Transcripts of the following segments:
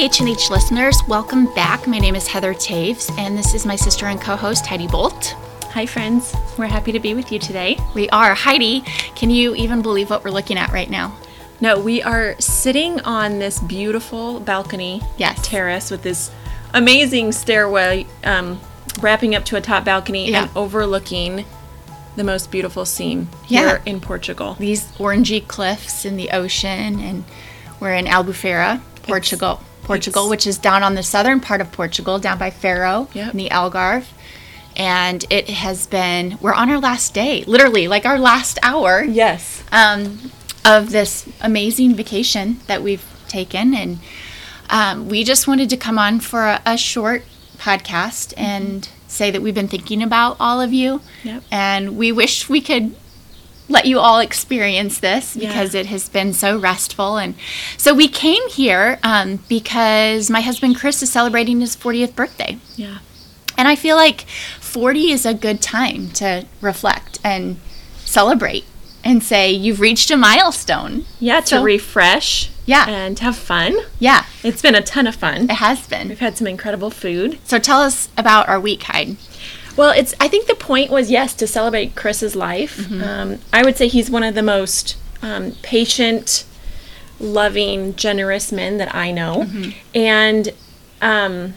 H&H listeners, welcome back. My name is Heather Toews, and this is my sister and co-host Heidi Bolt. Hi, friends. We're happy to be with you today. We are. Heidi, can you even believe what we're looking at right now? No, we are sitting on this beautiful balcony Yes. terrace with this amazing stairway um, wrapping up to a top balcony Yeah. and overlooking the most beautiful scene Yeah. here in Portugal. These orangey cliffs in the ocean, and we're in Albufeira, Portugal. Portugal, it's- which is down on the southern part of Portugal, down by Faro Yep. in the Algarve. And it has been, we're on our last day, literally, like our last hour. Yes. um, of this amazing vacation that we've taken. And um, we just wanted to come on for a, a short podcast and say that we've been thinking about all of you. Yep. And we wish we could let you all experience this Yeah. because it has been so restful. And so we came here um, because my husband Chris is celebrating his 40th birthday. Yeah. And I feel like 40 is a good time to reflect and celebrate and say you've reached a milestone. Yeah, to So- refresh Yeah. and have fun. Yeah, It's been a ton of fun. it has been. We've had some incredible food. So tell us about our week, Hyde. Well, it's. I think the point was yes to celebrate Chris's life. Um, I would say he's one of the most um, patient, loving, generous men that I know, and um,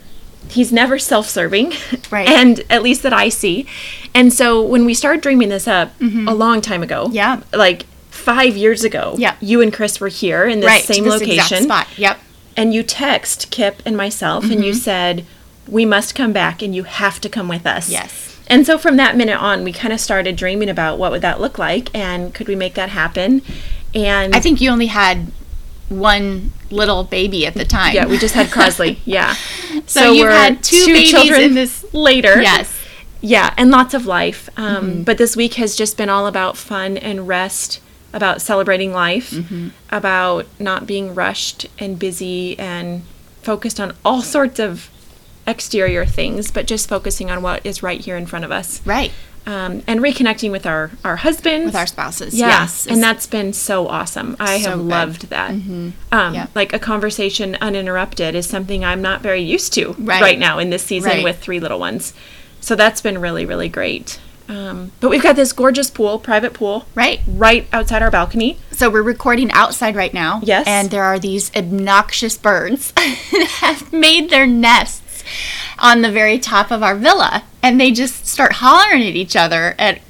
he's never self-serving, Right. And at least that I see. And so when we started dreaming this up a long time ago, Yeah. like five years ago, Yeah. you and Chris were here in this right, same this exact location, spot. Yep. and you text Kip and myself, and Mm-hmm. you said, "We must come back, and you have to come with us." Yes. And so from that minute on, we kind of started dreaming about what would that look like, and could we make that happen? And I think you only had one little baby at the time. yeah, we just had Crosley. Yeah. So, you've had two, babies in this. later. Yes. Mm-hmm. Yeah, and lots of life. Um, But this week has just been all about fun and rest, about celebrating life, Mm-hmm. about not being rushed and busy and focused on all sorts of exterior things, but just focusing on what is right here in front of us. Right. Um, and reconnecting with our, our husbands. With our spouses. Yeah. Yes. And that's been so awesome. I So have good. loved that. Um, Yeah. Like a conversation uninterrupted is something I'm not very used to Right. right, now in this season Right. with three little ones. So that's been really, really great. Um, but we've got this gorgeous pool, private pool, Right. right outside our balcony. So we're recording outside right now. Yes. And there are these obnoxious birds that have made their on the very top of our villa. And they just start hollering at each other at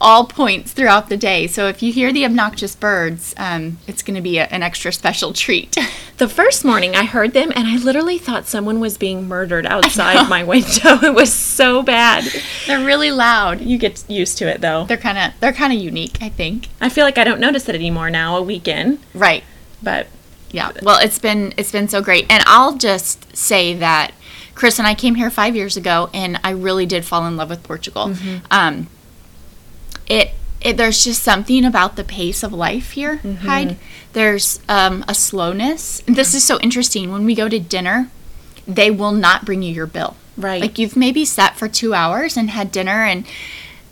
all points throughout the day. So if you hear the obnoxious birds, um, it's going to be a, an extra special treat. The first morning I heard them and I literally thought someone was being murdered outside my window. It was so bad. They're really loud. You get used to it though. They're kind of they're kind of unique, I think. I feel like I don't notice it anymore now, a week in. Right. But Yeah. Well, it's been it's been so great, and I'll just say that Chris and I came here five years ago, and I really did fall in love with Portugal. Um, it, it there's just something about the pace of life here, Hyde. There's um, a slowness. This is so interesting. When we go to dinner, they will not bring you your bill. Right. Like you've maybe sat for two hours and had dinner and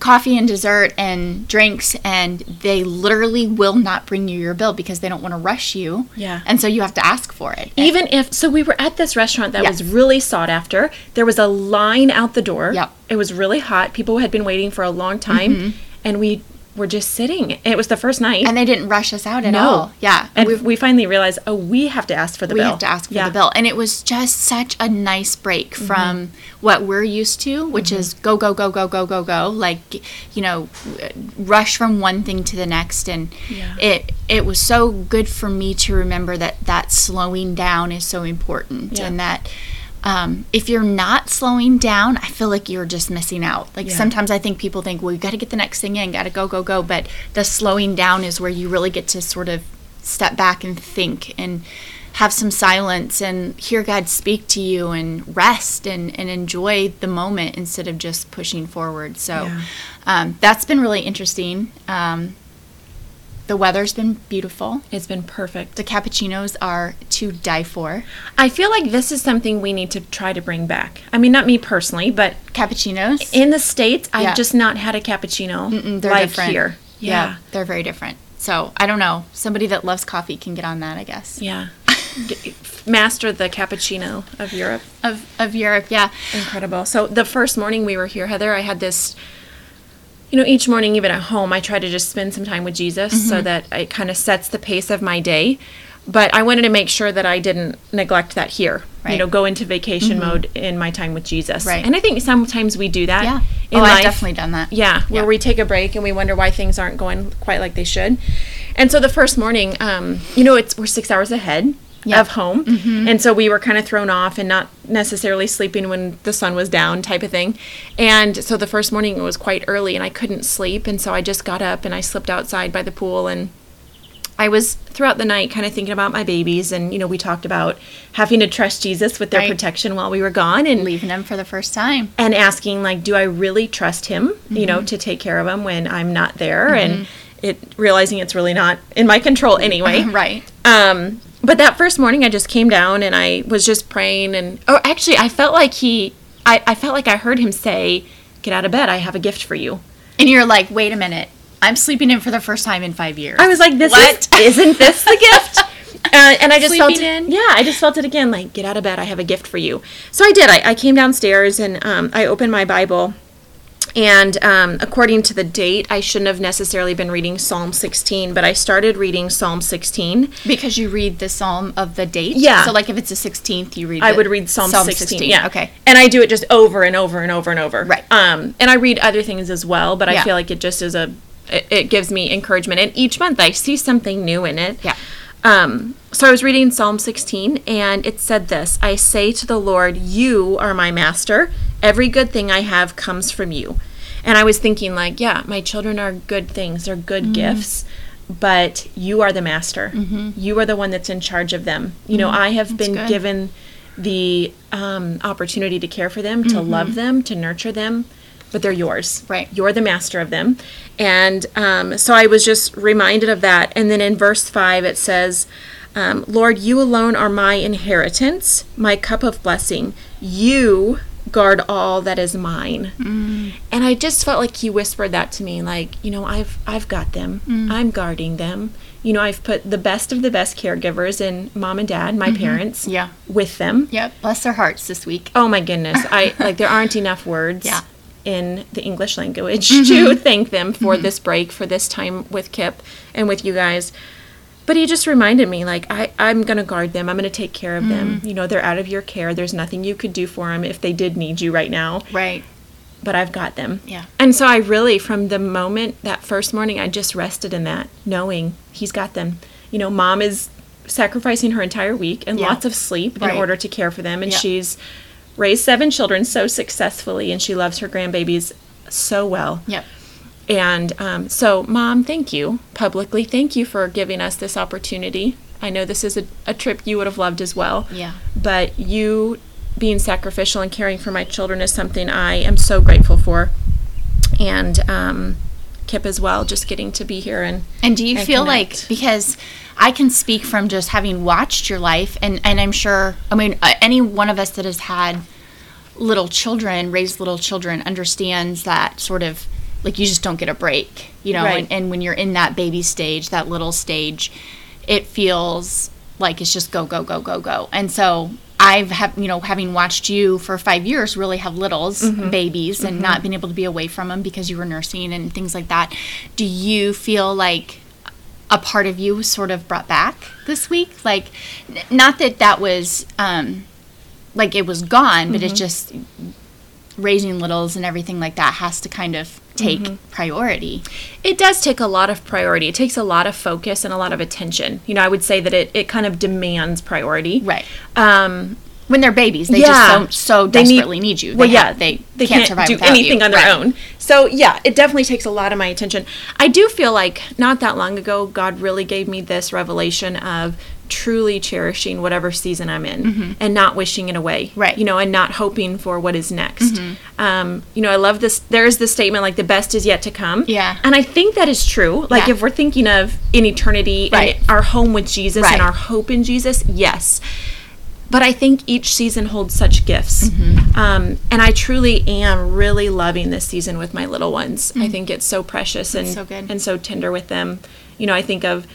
coffee and dessert and drinks and they literally will not bring you your bill because they don't want to rush you. Yeah. And so you have to ask for it. Even if so, we were at this restaurant that was really sought after. There was a line out the door. Yep. Mm-hmm. It was really hot. People had been waiting for a long time, and we were just sitting. It was the first night, and they didn't rush us out at No. all. Yeah. and we, we, finally realized, oh, we have to ask for the we bill. We have to ask for Yeah. the bill. And it was just such a nice break mm-hmm. from what we're used to, which mm-hmm. is go, go, go, go, go, go, go. Like, you know, rush from one thing to the next. And Yeah. it it was so good for me to remember that that slowing down is so important. Yeah. And that um, if you're not slowing down, I feel like you're just missing out. Like Yeah. sometimes I think people think, well, you got to get the next thing in, got to go, go, go. But the slowing down is where you really get to sort of step back and think and have some silence and hear God speak to you and rest and, and enjoy the moment instead of just pushing forward. So Yeah. um, that's been really interesting. Um, the weather's been beautiful. It's been perfect. The cappuccinos are to die for. I feel like this is something we need to try to bring back. I mean, not me personally, but Cappuccinos? in the states, Yeah. I've just not had a cappuccino Mm, they're like different. here. Yeah. they're very different. So I don't know. Somebody that loves coffee can get on that, I guess. Yeah. master the cappuccino of Europe. of of Europe. Yeah. Incredible. So the first morning we were here, Heather, I had this. You know, each morning, even at home, I try to just spend some time with Jesus Mm-hmm. so that it kind of sets the pace of my day. But I wanted to make sure that I didn't neglect that here. You Right. Mm-hmm. know, go into vacation mode in my time with Jesus. Right. And I think sometimes we do that. Yeah. In oh, life. I've definitely done that. Yeah, where Yeah. we take a break and we wonder why things aren't going quite like they should. And so the first morning, um, you know, it's we're six hours ahead Yeah. of home, and so we were kind of thrown off and not necessarily sleeping when the sun was down, type of thing. And so the first morning it was quite early, and I couldn't sleep, and so I just got up and I slipped outside by the pool and. I was throughout the night kind of thinking about my babies, and you know, we talked about having to trust Jesus with their Right. protection while we were gone, and Leaving them for the first time. and asking like do i really trust him you Mm-hmm. know to take care of them when i'm not there and it realizing it's really not in my control anyway right. um but that first morning i just came down and i was just praying and oh actually i felt like he i, I felt like i heard him say get out of bed i have a gift for you And you're like, wait a minute. I'm sleeping in for the first time in five years. I was like, "This What? is, isn't this the gift?" Uh, and I just felt, Sleeping in? yeah, I just felt it again. Like, get out of bed. I have a gift for you. So I did. I, I came downstairs and um, I opened my Bible, and um, according to the date, I shouldn't have necessarily been reading Psalm 16, but I started reading Psalm 16. because you read the psalm of the date. Yeah. So like if it's the 16th, you read. I would read Psalm, 16. Yeah. Okay. And I do it just over and over and over and over. Right. Um, and I read other things as well, but I Yeah. feel like it just is a, it, it gives me encouragement. And each month I see something new in it. Yeah. Um, so I was reading Psalm 16, and it said this I say to the Lord, You are my master. Every good thing I have comes from you. And I was thinking, like, yeah, my children are good things, they're good Mm-hmm. gifts, but you are the master. You are the one that's in charge of them. You know, I have been Mm-hmm. good. given the um, opportunity to care for them, to love them, to nurture them, but they're yours. Mm-hmm. Right. You're the master of them. And um, so I was just reminded of that. And then in verse 5, it says, um, Lord, you alone are my inheritance, my cup of blessing. You guard all that is mine. Mm. And I just felt like he whispered that to me, like, you know, I've I've got them. Mm. I'm guarding them. You know, I've put the best of the best caregivers in mom and dad, my mm-hmm. parents, Yeah. with them. Yep. Bless their hearts this week. Oh my goodness. I like there aren't enough words Yeah. in the English language mm-hmm. to thank them for mm-hmm. this break, for this time with Kip and with you guys. But he just reminded me, like, I, I'm going to guard them. I'm going to take care of them. Mm. You know, they're out of your care. There's nothing you could do for them if they did need you right now, Right. but I've got them. Yeah. And so I really, from the moment that first morning, I just rested in that, knowing he's got them. You know, mom is sacrificing her entire week and Yeah. lots of sleep Right. in order to care for them. And Yeah. she's raised seven children so successfully, and she loves her grandbabies so well. Yep. And um, so, mom, thank you publicly. Thank you for giving us this opportunity. I know this is a, a trip you would have loved as well. Yeah. But you being sacrificial and caring for my children is something I am so grateful for. And um, Kip as well, just getting to be here and And do you and feel connect. like because I can speak from just having watched your life, and and I'm sure I mean uh, any one of us that has had little children, raised little children, understands that sort of like you just don't get a break, you know. Right. And, and when you're in that baby stage, that little stage, it feels like it's just go go go go go. And so I've have you know having watched you for five years really have littles mm-hmm. babies and mm-hmm. not being able to be away from them because you were nursing and things like that. Do you feel like a part of you was sort of brought back this week? Like, n- not that that was um, like it was gone, but it's mm-hmm. just raising littles and everything like that has to kind of take priority. it does take a lot of priority. It takes a lot of focus and a lot of attention. You know, I would say that it, it kind of demands priority. Right. Um, When they're babies, they Yeah. just so, so They need- desperately need, you. Well, They yeah, have- they, they can't, can't, survive do anything you. on their Right. own. So yeah, it definitely takes a lot of my attention. I do feel like not that long ago, God really gave me this revelation of truly cherishing whatever season I'm in and not wishing it away. Mm-hmm. Right. Mm-hmm. You know, and not hoping for what is next. Um, you know, I love this. There is this statement like the best is yet to come. Yeah. And I think that is true. Like Yeah. if we're thinking of in eternity Right. and our home with Jesus Right. and our hope in Jesus, yes but I think each season holds such gifts. Mm-hmm. Um, and I truly am really loving this season with my little ones. I think it's so precious and so good. and so tender with them. You know, I think of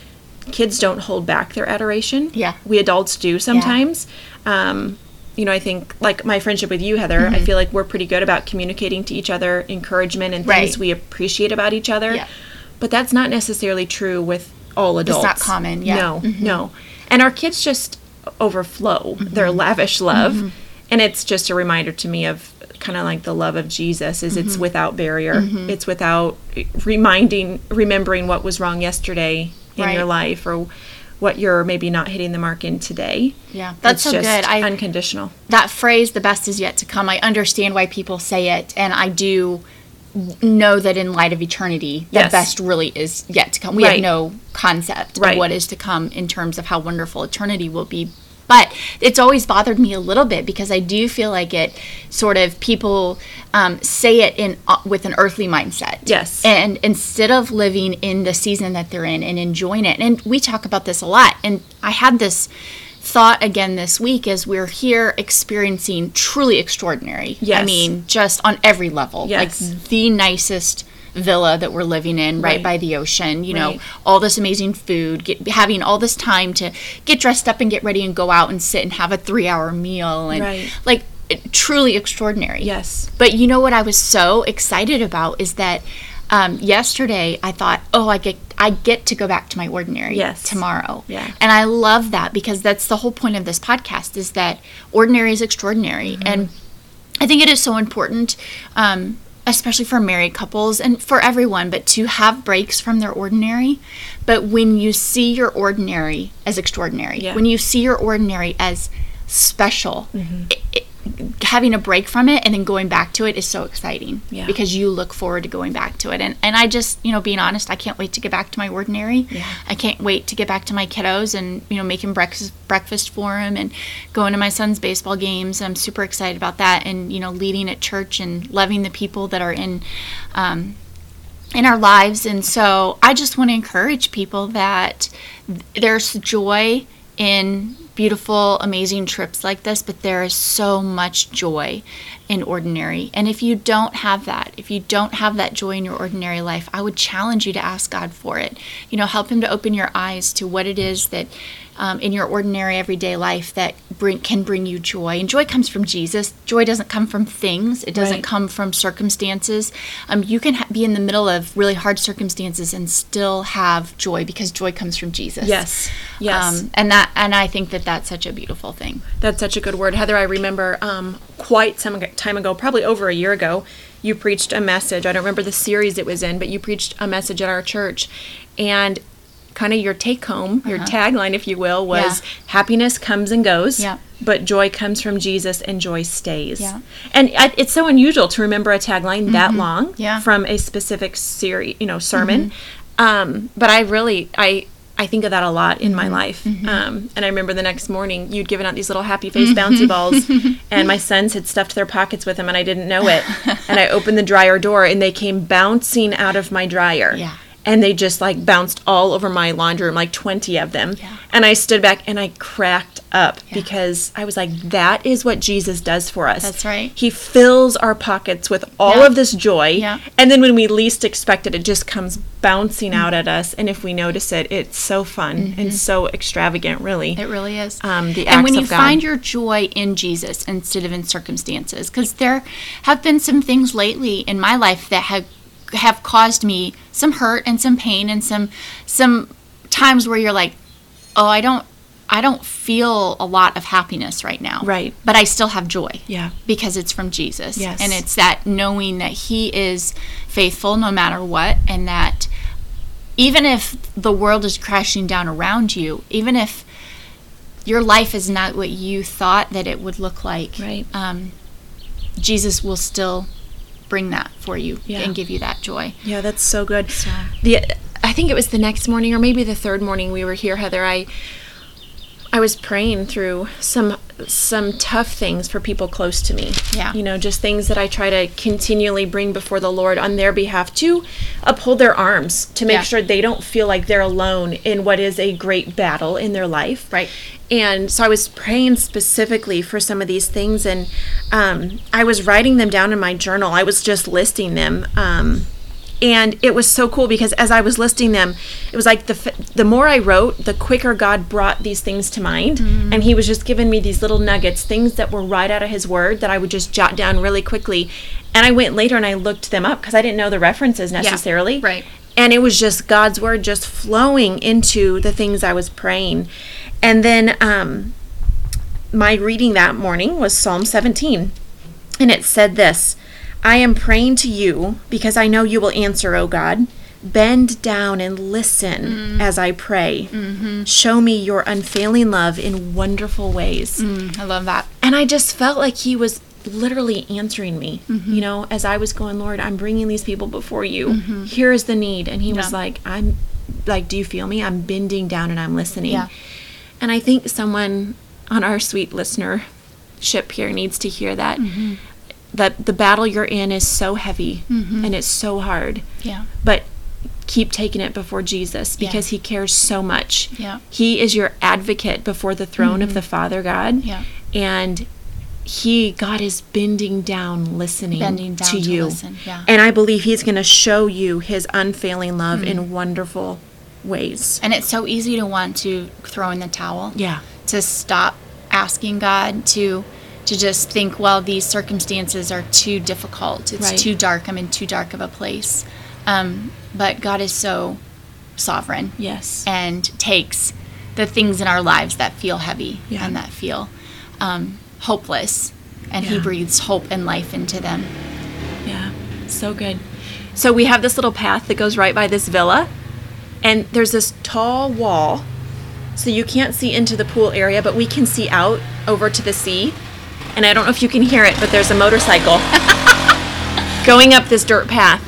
kids don't hold back their adoration. Yeah. We adults do sometimes. Um, you know, I think like my friendship with you, Heather, Mm-hmm. I feel like we're pretty good about communicating to each other encouragement and things Right. we appreciate about each other. Yeah. But that's not necessarily true with all adults. not common, yeah. No, Mhm. no. And our kids just overflow their Mm-hmm. lavish love. And it's just a reminder to me of kind of like the love of Jesus is Mm-hmm. it's without barrier. It's without reminding remembering what was wrong yesterday in Right. your life or what you're maybe not hitting the mark in today. Yeah, that's It's so just good. I unconditional. that phrase the best is yet to come i understand why people say it and i do know that in light of eternity the Yes. best really is yet to come we Right. have no concept Right. of what is to come in terms of how wonderful eternity will be but it's always bothered me a little bit because I do feel like it sort of people um, say it in uh, with an earthly mindset. Yes. And instead of living in the season that they're in and enjoying it, and we talk about this a lot. And I had this thought again this week as we're here experiencing truly extraordinary. Yes. I mean, just on every level. Yes. Like the nicest villa that we're living in right, Right. by the ocean you know all this amazing food get, having all this time to get dressed up and get ready and go out and sit and have a three hour meal and Right. like it- truly extraordinary Yes. but you know what I was so excited about is that um, yesterday I thought, oh, I get I get to go back to my ordinary Yes. tomorrow. Yeah. And I love that because that's the whole point of this podcast is that ordinary is extraordinary. Mm-hmm. And I think it is so important, um, especially for married couples and for everyone, but to have breaks from their ordinary. But when you see your ordinary as extraordinary, Yeah. when you see your ordinary as special, Mm-hmm. it, it, having a break from it and then going back to it is so exciting Yeah. because you look forward to going back to it. And and I just, you know, being honest, I can't wait to get back to my ordinary. Yeah. I can't wait to get back to my kiddos and you know making breakfast breakfast for them and going to my son's baseball games. I'm super excited about that and you know leading at church and loving the people that are in um, in our lives. And so I just want to encourage people that there's joy in beautiful, amazing trips like this, but there is so much joy in ordinary. And if you don't have that, if you don't have that joy in your ordinary life, I would challenge you to ask God for it. You know, help Him to open your eyes to what it is that um, in your ordinary everyday life that bring can bring you joy. And joy comes from Jesus. Joy doesn't come from things. It doesn't Right. come from circumstances. Um, you can ha- be in the middle of really hard circumstances and still have joy because joy comes from Jesus. Yes. Yes. Um, and that and I think that that's such a beautiful thing. That's such a good word. Heather, I remember um, quite some time ago, probably over a year ago, you preached a message. I don't remember the series it was in, but you preached a message at our church. And kind of your take home, your tagline, if you will, was Uh-huh. Yeah. happiness comes and goes. Yeah. But joy comes from Jesus and joy stays. Yeah. And I, it's so unusual to remember a tagline that long Mm-hmm. Yeah. from a specific series, you know, sermon. Mm-hmm. Um, but I really, I, I think of that a lot in Mm-hmm. my life. Um, and I remember the next morning you'd given out these little happy Mm-hmm. face bouncy balls, and my sons had stuffed their pockets with them, and I didn't know it. and I opened the dryer door, and they came bouncing out of my dryer. Yeah. And they just like bounced all over my laundry room, like 20 of them. Yeah. And I stood back and I cracked up because I was like, that is what Jesus does for us. That's right. He fills our pockets with all Yeah. of this joy. Yeah. And then when we least expect it, it just comes bouncing out at us. And if we notice it, it's so fun and so extravagant, really. Mm-hmm. It really is. Um, the and when you find your joy in Jesus instead of in circumstances, because there have been some things lately in my life that have have caused me some hurt and some pain and some some times where you're like, oh, I don't. I don't feel a lot of happiness right now. Right. But I still have joy. Yeah. Because it's from Jesus. Yes. And it's that knowing that He is faithful no matter what, and that even if the world is crashing down around you, even if your life is not what you thought that it would look like, Right. um, Jesus will still bring that for you Yeah. and give you that joy. Yeah, that's so good. So- The I think it was the next morning or maybe the third morning we were here, Heather. I I was praying through some some tough things for people close to me. Yeah. You know, just things that I try to continually bring before the Lord on their behalf to uphold their arms, to make Yeah. sure they don't feel like they're alone in what is a great battle in their life. Right. And so I was praying specifically for some of these things, and um, I was writing them down in my journal. I was just listing them. Um, and it was so cool because as I was listing them, it was like the f- the more I wrote, the quicker God brought these things to mind, and He was just giving me these little nuggets, things that were right out of His Word that I would just jot down really quickly. And I went later and I looked them up because I didn't know the references necessarily. right. And it was just God's Word just flowing into the things I was praying, and then um, my reading that morning was Psalm 17. And it said this I am praying to you because I know you will answer, O God. Bend down and listen as I pray. Show me your unfailing love in wonderful ways. Mm, I love that. And I just felt like he was literally answering me, you know, as I was going, Lord, I'm bringing these people before you. Here is the need. And he was like, I'm like, do you feel me? I'm bending down and I'm listening. Yeah. And I think someone on our sweet listener ship here needs to hear that. Mm-hmm. That the battle you're in is so heavy mm-hmm. and it's so hard. Yeah. But keep taking it before Jesus because he cares so much. Yeah. He is your advocate before the throne of mm-hmm. the Father God. Yeah. And he God is bending down listening Bending down to to you. listen, yeah. And I believe he's going to show you his unfailing love in mm-hmm. wonderful ways. And it's so easy to want to throw in the towel. Yeah. To stop asking God to to just think, well, these circumstances are too difficult. It's Right. too dark. I'm in too dark of a place. Um, but God is so sovereign Yes. and takes the things in our lives that feel heavy Yeah. and that feel um, hopeless, and He breathes hope and life into them. Yeah, so good. So we have this little path that goes right by this villa, and there's this tall wall, so you can't see into the pool area, but we can see out over to the sea. And I don't know if you can hear it, but there's a motorcycle going up this dirt path.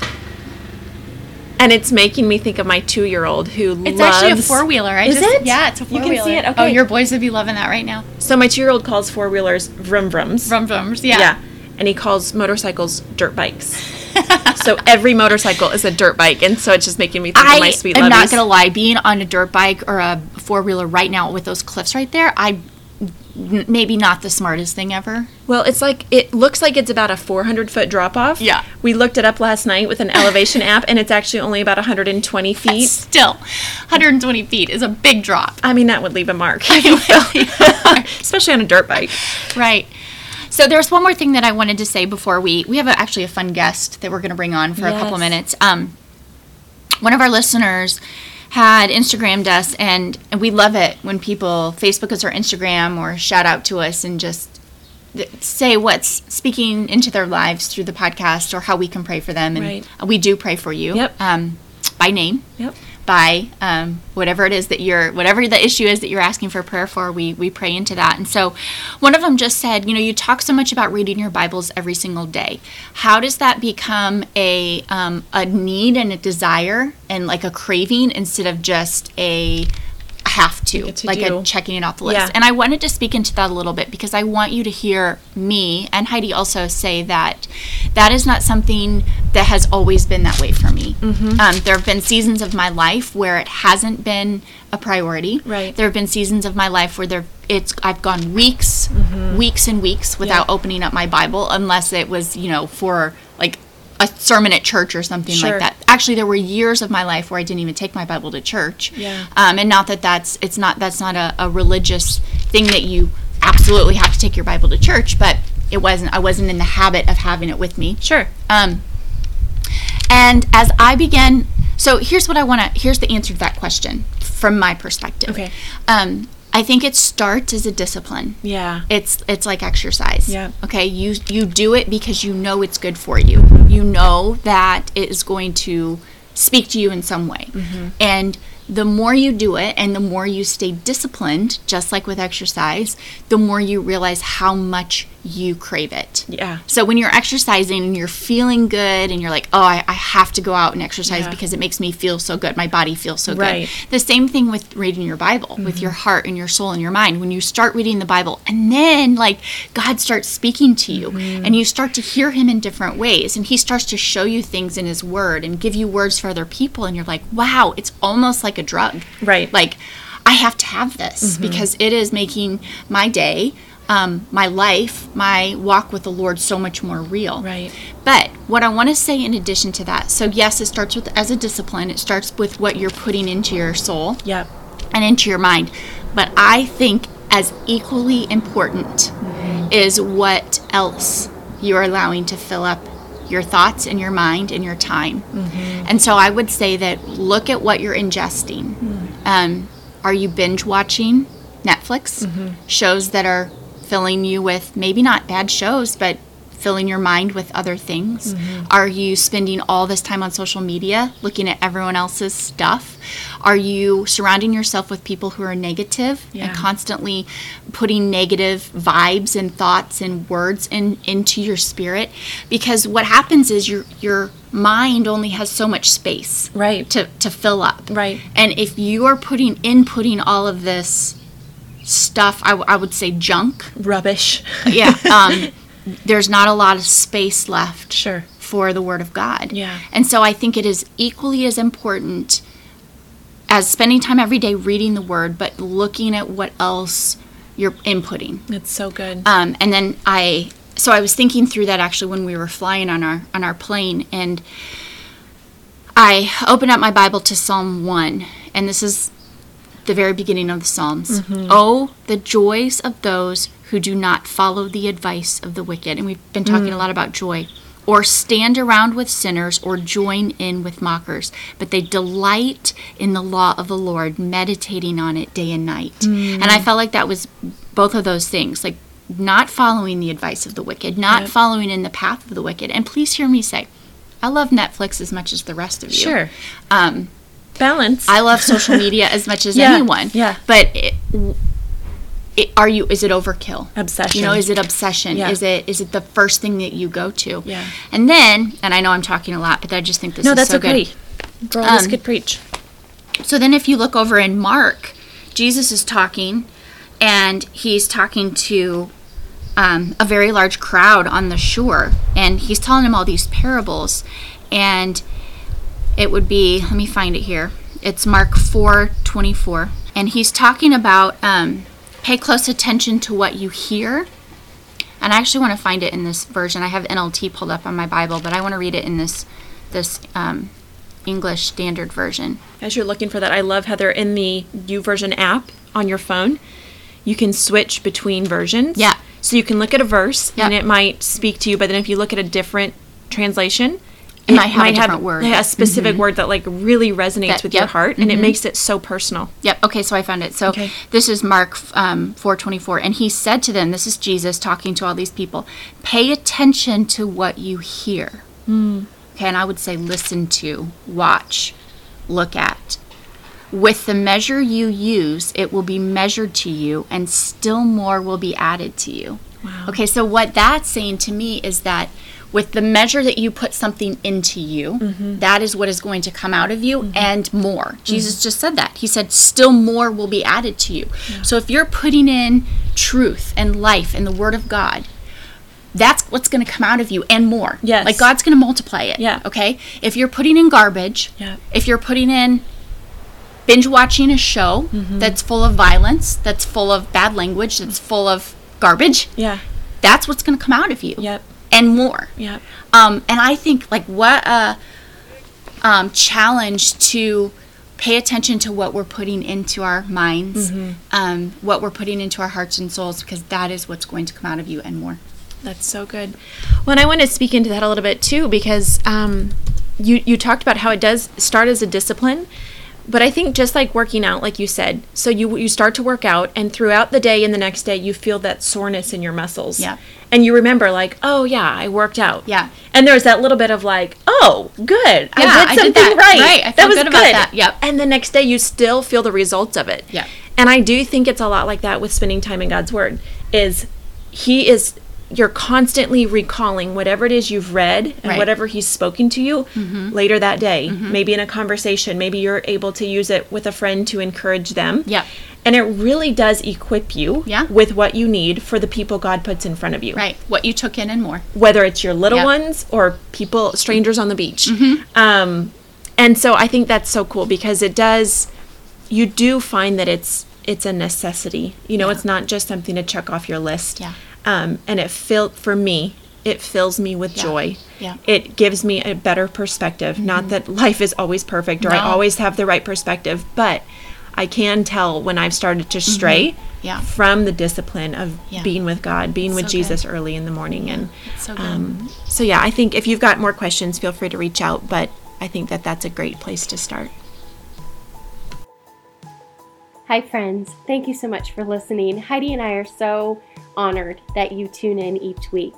And it's making me think of my two-year-old who loves. It's loves. actually a four wheeler. I Is just, it? Yeah, it's a You four can wheeler. see it? Oh, okay. Oh, your boys would be loving that right now. So my two-year-old calls four-wheelers vroom vrooms. Vrum vrums. Yeah. Yeah. And he calls motorcycles dirt bikes. so every motorcycle is a dirt bike, and so it's just making me think of my sweet. I sweet am lovies. not gonna lie. Being on a dirt bike or a four wheeler right now with those cliffs right there, I maybe not the smartest thing ever. Well, it's like it looks like it's about a 400 foot drop off. Yeah. We looked it up last night with an elevation app, and it's actually only about 120 feet. Still, 120 feet is a big drop. I mean, that would leave a mark, especially on a dirt bike. Right. So there's one more thing that I wanted to say before we we have a, actually a fun guest that we're going to bring on for a couple Yes. minutes. Um, one of our listeners had Instagrammed us, and, and we love it when people Facebook us or Instagram or shout out to us and just th- say what's speaking into their lives through the podcast or how we can pray for them. And Right. we do pray for you Yep. um, by name Yep. By um, whatever it is that you're whatever the issue is that you're asking for prayer for we we pray into that. And so one of them just said you know you talk so much about reading your bibles every single day. How does that become a um, a need and a desire and like a craving instead of just a have to, Like a like a checking it off the list Yeah. and i wanted to speak into that a little bit because i want you to hear me and heidi also say that that is not something that has always been that way for me Mm-hmm. um, there have been seasons of my life where it hasn't been a priority Right. there have been seasons of my life where there it's i've gone weeks weeks and weeks without Mm-hmm. Yeah. opening up my bible unless it was you know for a sermon at church or something Sure. like that actually there were years of my life where i didn't even take my bible to church Yeah. um, and not that that's it's not that's not a, a religious thing that you absolutely have to take your bible to church but it wasn't i wasn't in the habit of having it with me Sure. um, and as I began, so here's what I want to, here's the answer to that question from my perspective. Okay. Um, I think it starts as a discipline. Yeah. It's it's like exercise. Yeah. Okay. You you do it because you know it's good for you. You know that it is going to speak to you in some way. Mm-hmm. And the more you do it and the more you stay disciplined, just like with exercise, the more you realize how much you crave it. Yeah. So when you're exercising and you're feeling good and you're like, oh, I, I have to go out and exercise Yeah. because it makes me feel so good. My body feels so Right. Mm-hmm. good. The same thing with reading your Bible, with your heart and your soul and your mind. When you start reading the Bible and then like God starts speaking to you Mm-hmm. and you start to hear him in different ways and he starts to show you things in his word and give you words for other people and you're like, wow, it's almost like a drug. Right. Like I have to have this because it is making my day um, my life, my walk with the Lord, so much more real. Right. But what I want to say in addition to that, so yes, it starts with as a discipline. It starts with what you're putting into your soul Yep. and into your mind. But I think as equally important is what else you're allowing to fill up your thoughts and your mind and your time. Mm-hmm. And so I would say that look at what you're ingesting. Mm-hmm. Um, are you binge watching Netflix mm-hmm. shows that are filling you with maybe not bad shows, but filling your mind with other things? Are you spending all this time on social media looking at everyone else's stuff? Are you surrounding yourself with people who are negative Yeah. and constantly putting negative vibes and thoughts and words in into your spirit? Because what happens is your your mind only has so much space Right. to, to fill up. Right. And if you are putting inputting all of this stuff, I, w- I would say junk, Rubbish. yeah, um, there's not a lot of space left Sure. for the Word of God. Yeah. And so I think it is equally as important as spending time every day reading the Word, but looking at what else you're inputting. It's so good. Um, and then I, so I was thinking through that actually when we were flying on our on our plane, and I opened up my Bible to Psalm one, and this is the very beginning of the Psalms. Oh, the joys of those who do not follow the advice of the wicked, and we've been talking a lot about joy. Or stand around with sinners, or join in with mockers, but they delight in the law of the Lord, meditating on it day and night. And I felt like that was both of those things, like not following the advice of the wicked, not Yep. following in the path of the wicked. And please hear me say, I love Netflix as much as the rest of you. Sure. Um, Balance. I love social media as much as Yeah, anyone. yeah. But it, it, are you? Is it overkill? Obsession. You know, is it obsession? Yeah. Is it is it the first thing that you go to? Yeah. And then, and I know I'm talking a lot, but I just think this no, is that's so okay. good. Girl, this Um, could preach. So then, if you look over in Mark, Jesus is talking, and he's talking to um, a very large crowd on the shore, and he's telling them all these parables, and it would be let me find it here. It's Mark four twenty four, and he's talking about um, pay close attention to what you hear. And I actually want to find it in this version. I have NLT pulled up on my Bible, but I want to read it in this this um, English Standard Version. As you're looking for that, I love Heather in the U Version app on your phone. You can switch between versions. Yeah. So you can look at a verse Yep. and it might speak to you, but then if you look at a different translation, It might have a different word. A mm-hmm. specific word that like really resonates That- with your heart, and it mm-hmm. makes it so personal. Yep. Okay. So I found it. So Okay. this is Mark um, four twenty four, and he said to them, "This is Jesus talking to all these people. Pay attention to what you hear. Hmm. Okay, and I would say listen to, watch, look at. With the measure you use, it will be measured to you, and still more will be added to you. Wow. Okay, so what that's saying to me is that with the measure that you put something into you, mm-hmm. that is what is going to come out of you mm-hmm. and more. Mm-hmm. Jesus just said that. He said, still more will be added to you. So if you're putting in truth and life and the Word of God, that's what's going to come out of you and more. Yes. Like God's going to multiply it. Yeah. Okay? If you're putting in garbage, Yeah. if you're putting in binge watching a show Mm-hmm. that's full of violence, that's full of bad language, that's mm. full of garbage, Yeah. that's what's going to come out of you Yep. And more Yep. um, and i think like what a um, challenge to pay attention to what we're putting into our minds um, what we're putting into our hearts and souls because that is what's going to come out of you and more That's so good. Well, and I want to speak into that a little bit too, because um, you you talked about how it does start as a discipline, but I think just like working out, like you said, so you you start to work out, and throughout the day and the next day, you feel that soreness in your muscles. Yeah. And you remember, like, oh yeah, I worked out. Yeah. And there's that little bit of like, oh, good, Yeah, I I did did something that. right. Right, I that was good about that. Yep. And the next day, you still feel the results of it. Yeah. And I do think it's a lot like that with spending time in God's Word. Is He is you're constantly recalling whatever it is you've read and Right. Mm-hmm. whatever He's spoken to you later that day. Maybe in a conversation. Maybe you're able to use it with a friend to encourage them. yeah And it really does equip you Yeah. with what you need for the people God puts in front of you right what you took in and more whether it's your little Yep. ones or people strangers on the beach Mm-hmm. um, and so i think that's so cool because it does you do find that it's it's a necessity. You know, Yeah. it's not just something to check off your list. Yeah. Um, and it fill for me, it fills me with Yeah. joy. Yeah. Mm-hmm. It gives me a better perspective. Not that life is always perfect or I always have the right perspective, but I can tell when I've started to stray Mm-hmm. Yeah. from the discipline of Yeah. being with God, being with So Jesus early in the morning. And so um, so, yeah, I think if you've got more questions, feel free to reach out. But I think that that's a great place to start. Hi, friends. Thank you so much for listening. Heidi and I are so honored that you tune in each week.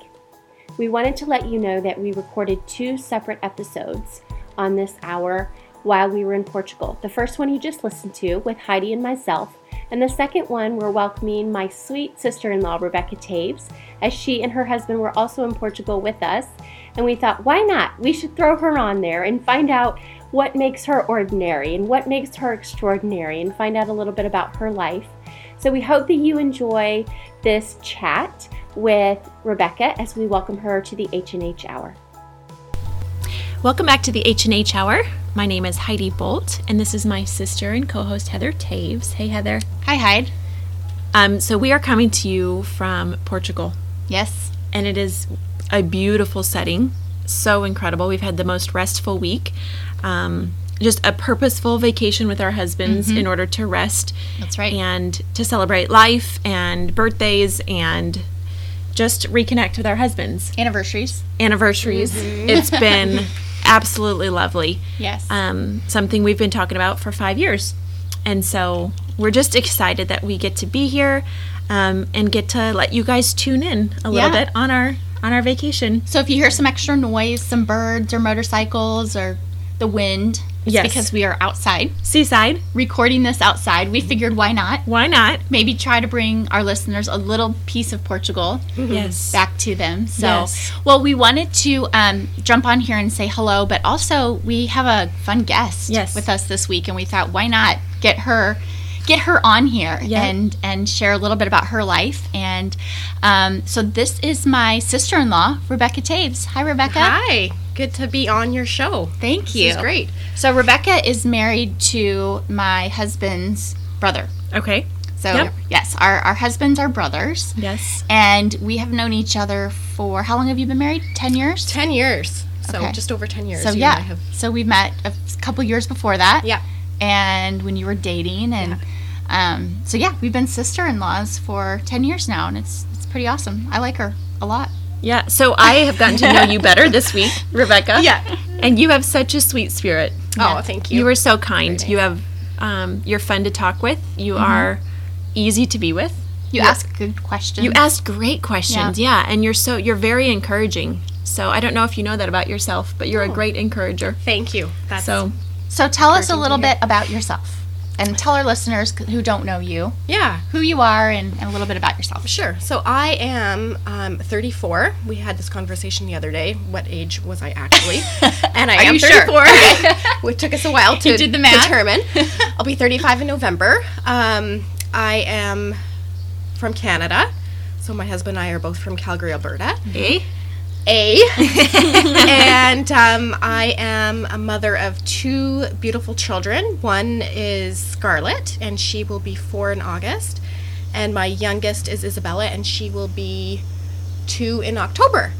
We wanted to let you know that we recorded two separate episodes on this hour while we were in Portugal. The first one you just listened to with Heidi and myself, and the second one we're welcoming my sweet sister in law, Rebecca Toews, as she and her husband were also in Portugal with us. And we thought, why not? We should throw her on there and find out what makes her ordinary and what makes her extraordinary and find out a little bit about her life. So we hope that you enjoy this chat with Rebecca as we welcome her to the H&H Hour. Welcome back to the H&H Hour. My name is Heidi Bolt, and this is my sister and co-host Heather Toews. Hey, Heather. Hi, Hyde. Um, so we are coming to you from Portugal, Yes. and it is a beautiful setting. So incredible. We've had the most restful week. Um, just a purposeful vacation with our husbands in order to rest That's right. and to celebrate life and birthdays and just reconnect with our husbands. Anniversaries. Anniversaries. It's been absolutely lovely. Yes. um, something we've been talking about for five years. And so we're just excited that we get to be here um, and get to let you guys tune in a little Yeah. bit on our on our vacation. So if you hear some extra noise, some birds or motorcycles or the wind, it's Yes. because we are outside Seaside, recording this outside. We figured why not? why not? Maybe try to bring our listeners a little piece of Portugal Yes. back to them. So, Yes. well, we wanted to um, jump on here and say hello, but also we have a fun guest Yes. with us this week, and we thought why not get her get her on here Yeah. and and share a little bit about her life. And um, so this is my sister in law, Rebecca Toews. Hi, Rebecca. Hi, good to be on your show. Thank This you. is great. So Rebecca is married to my husband's brother. Okay. So Yep. yes, our, our husbands are brothers. Yes. And we have known each other for how long have you been married? Ten years. Ten years, so Okay. just over ten years. So yeah, have- so we met a couple years before that. yeah, And when you were dating, and um, so yeah, we've been sister-in-laws for ten years now, and it's it's pretty awesome. I like her a lot. Yeah. So I have gotten to know you better this week, Rebecca. Yeah. And you have such a sweet spirit. Oh, thank you. You are so kind. You have um, you're fun to talk with. You are easy to be with. You ask good questions. You ask great questions, yeah. and you're so you're very encouraging. So I don't know if you know that about yourself, but you're a great encourager. Thank you. That's So so tell us a little bit about yourself, and tell our listeners who don't know you yeah. who you are, and, and a little bit about yourself. Sure. So I am um, 34. We had this conversation the other day. What age was I actually? And I am you sure? 34. Which took us a while to did the math. determine. I'll be 35 in November. Um, I am from Canada. So my husband and I are both from Calgary, Alberta. hey, A. and um, I am a mother of two beautiful children. One is Scarlett, and she will be four in August. And my youngest is Isabella, and she will be two in October.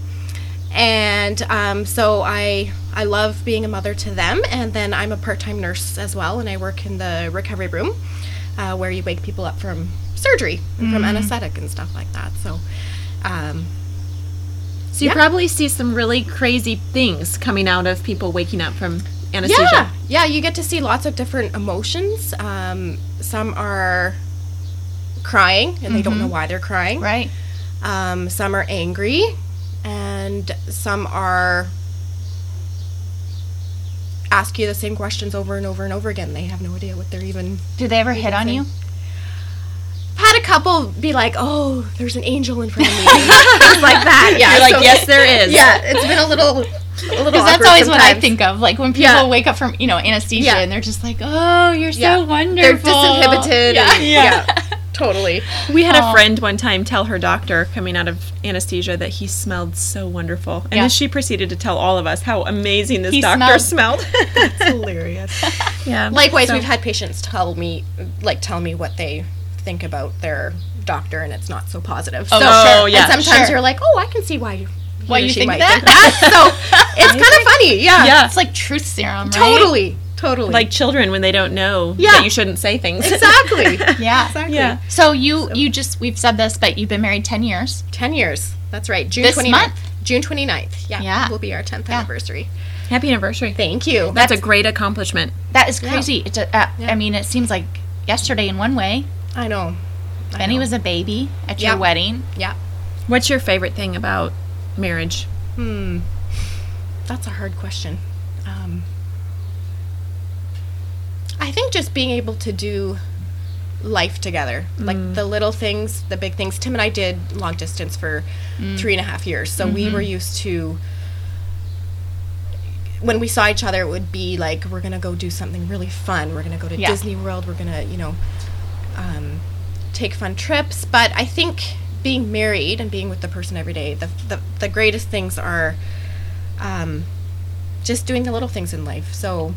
And um, so I I love being a mother to them. And then I'm a part-time nurse as well, and I work in the recovery room, uh, where you wake people up from surgery and from anesthetic and stuff like that. So. Um, so you Yeah. probably see some really crazy things coming out of people waking up from anesthesia. Yeah, yeah, you get to see lots of different emotions. Um, some are crying and they don't know why they're crying. Right. Um, some are angry, and some are ask you the same questions over and over and over again. They have no idea what they're even. Do they ever hit on you? I've had a couple be like, "Oh, there's an angel in front of me," things like that. Yeah, You're like, so- yes, there is. Yeah, it's been a little, a little. Because that's awkward always what I think of, like when people Yeah. wake up from you know anesthesia Yeah. and they're just like, "Oh, you're so Yeah. wonderful." They're disinhibited. Yeah. and- yeah. totally. We had Aw. a friend one time tell her doctor coming out of anesthesia that he smelled so wonderful. And Yeah. then she proceeded to tell all of us how amazing this He doctor smelled. that's Hilarious. yeah. Likewise, So- we've had patients tell me, like, tell me what they think about their doctor and it's not so positive. Oh, so, sure. yeah, And sometimes sure. you're like, oh, I can see why you. Why you she think might that? think that. so it's kind of funny, yeah. Yeah. It's like truth serum, right? Totally, totally. Like children when they don't know Yeah. that you shouldn't say things. exactly. Yeah. exactly. Yeah. So you you just we've said this, but you've been married ten years. Ten years. That's right. June This 29th. month? June 29th. Yeah. Yeah. Will be our 10th Yeah. anniversary. Happy anniversary. Thank you. That's a great accomplishment. That is crazy. It's a, uh, I mean, it seems like yesterday in one way. I know. I Benny know. was a baby at Yeah. your wedding. Yeah. What's your favorite thing about marriage? Hmm. That's a hard question. Um, I think just being able to do life together, like the little things, the big things. Tim and I did long distance for three and a half years, so we were used to. When we saw each other, it would be like we're gonna go do something really fun. We're gonna go to Yeah. Disney World. We're gonna, you know, um, take fun trips. But I think being married and being with the person every day, the the, the greatest things are um, just doing the little things in life. So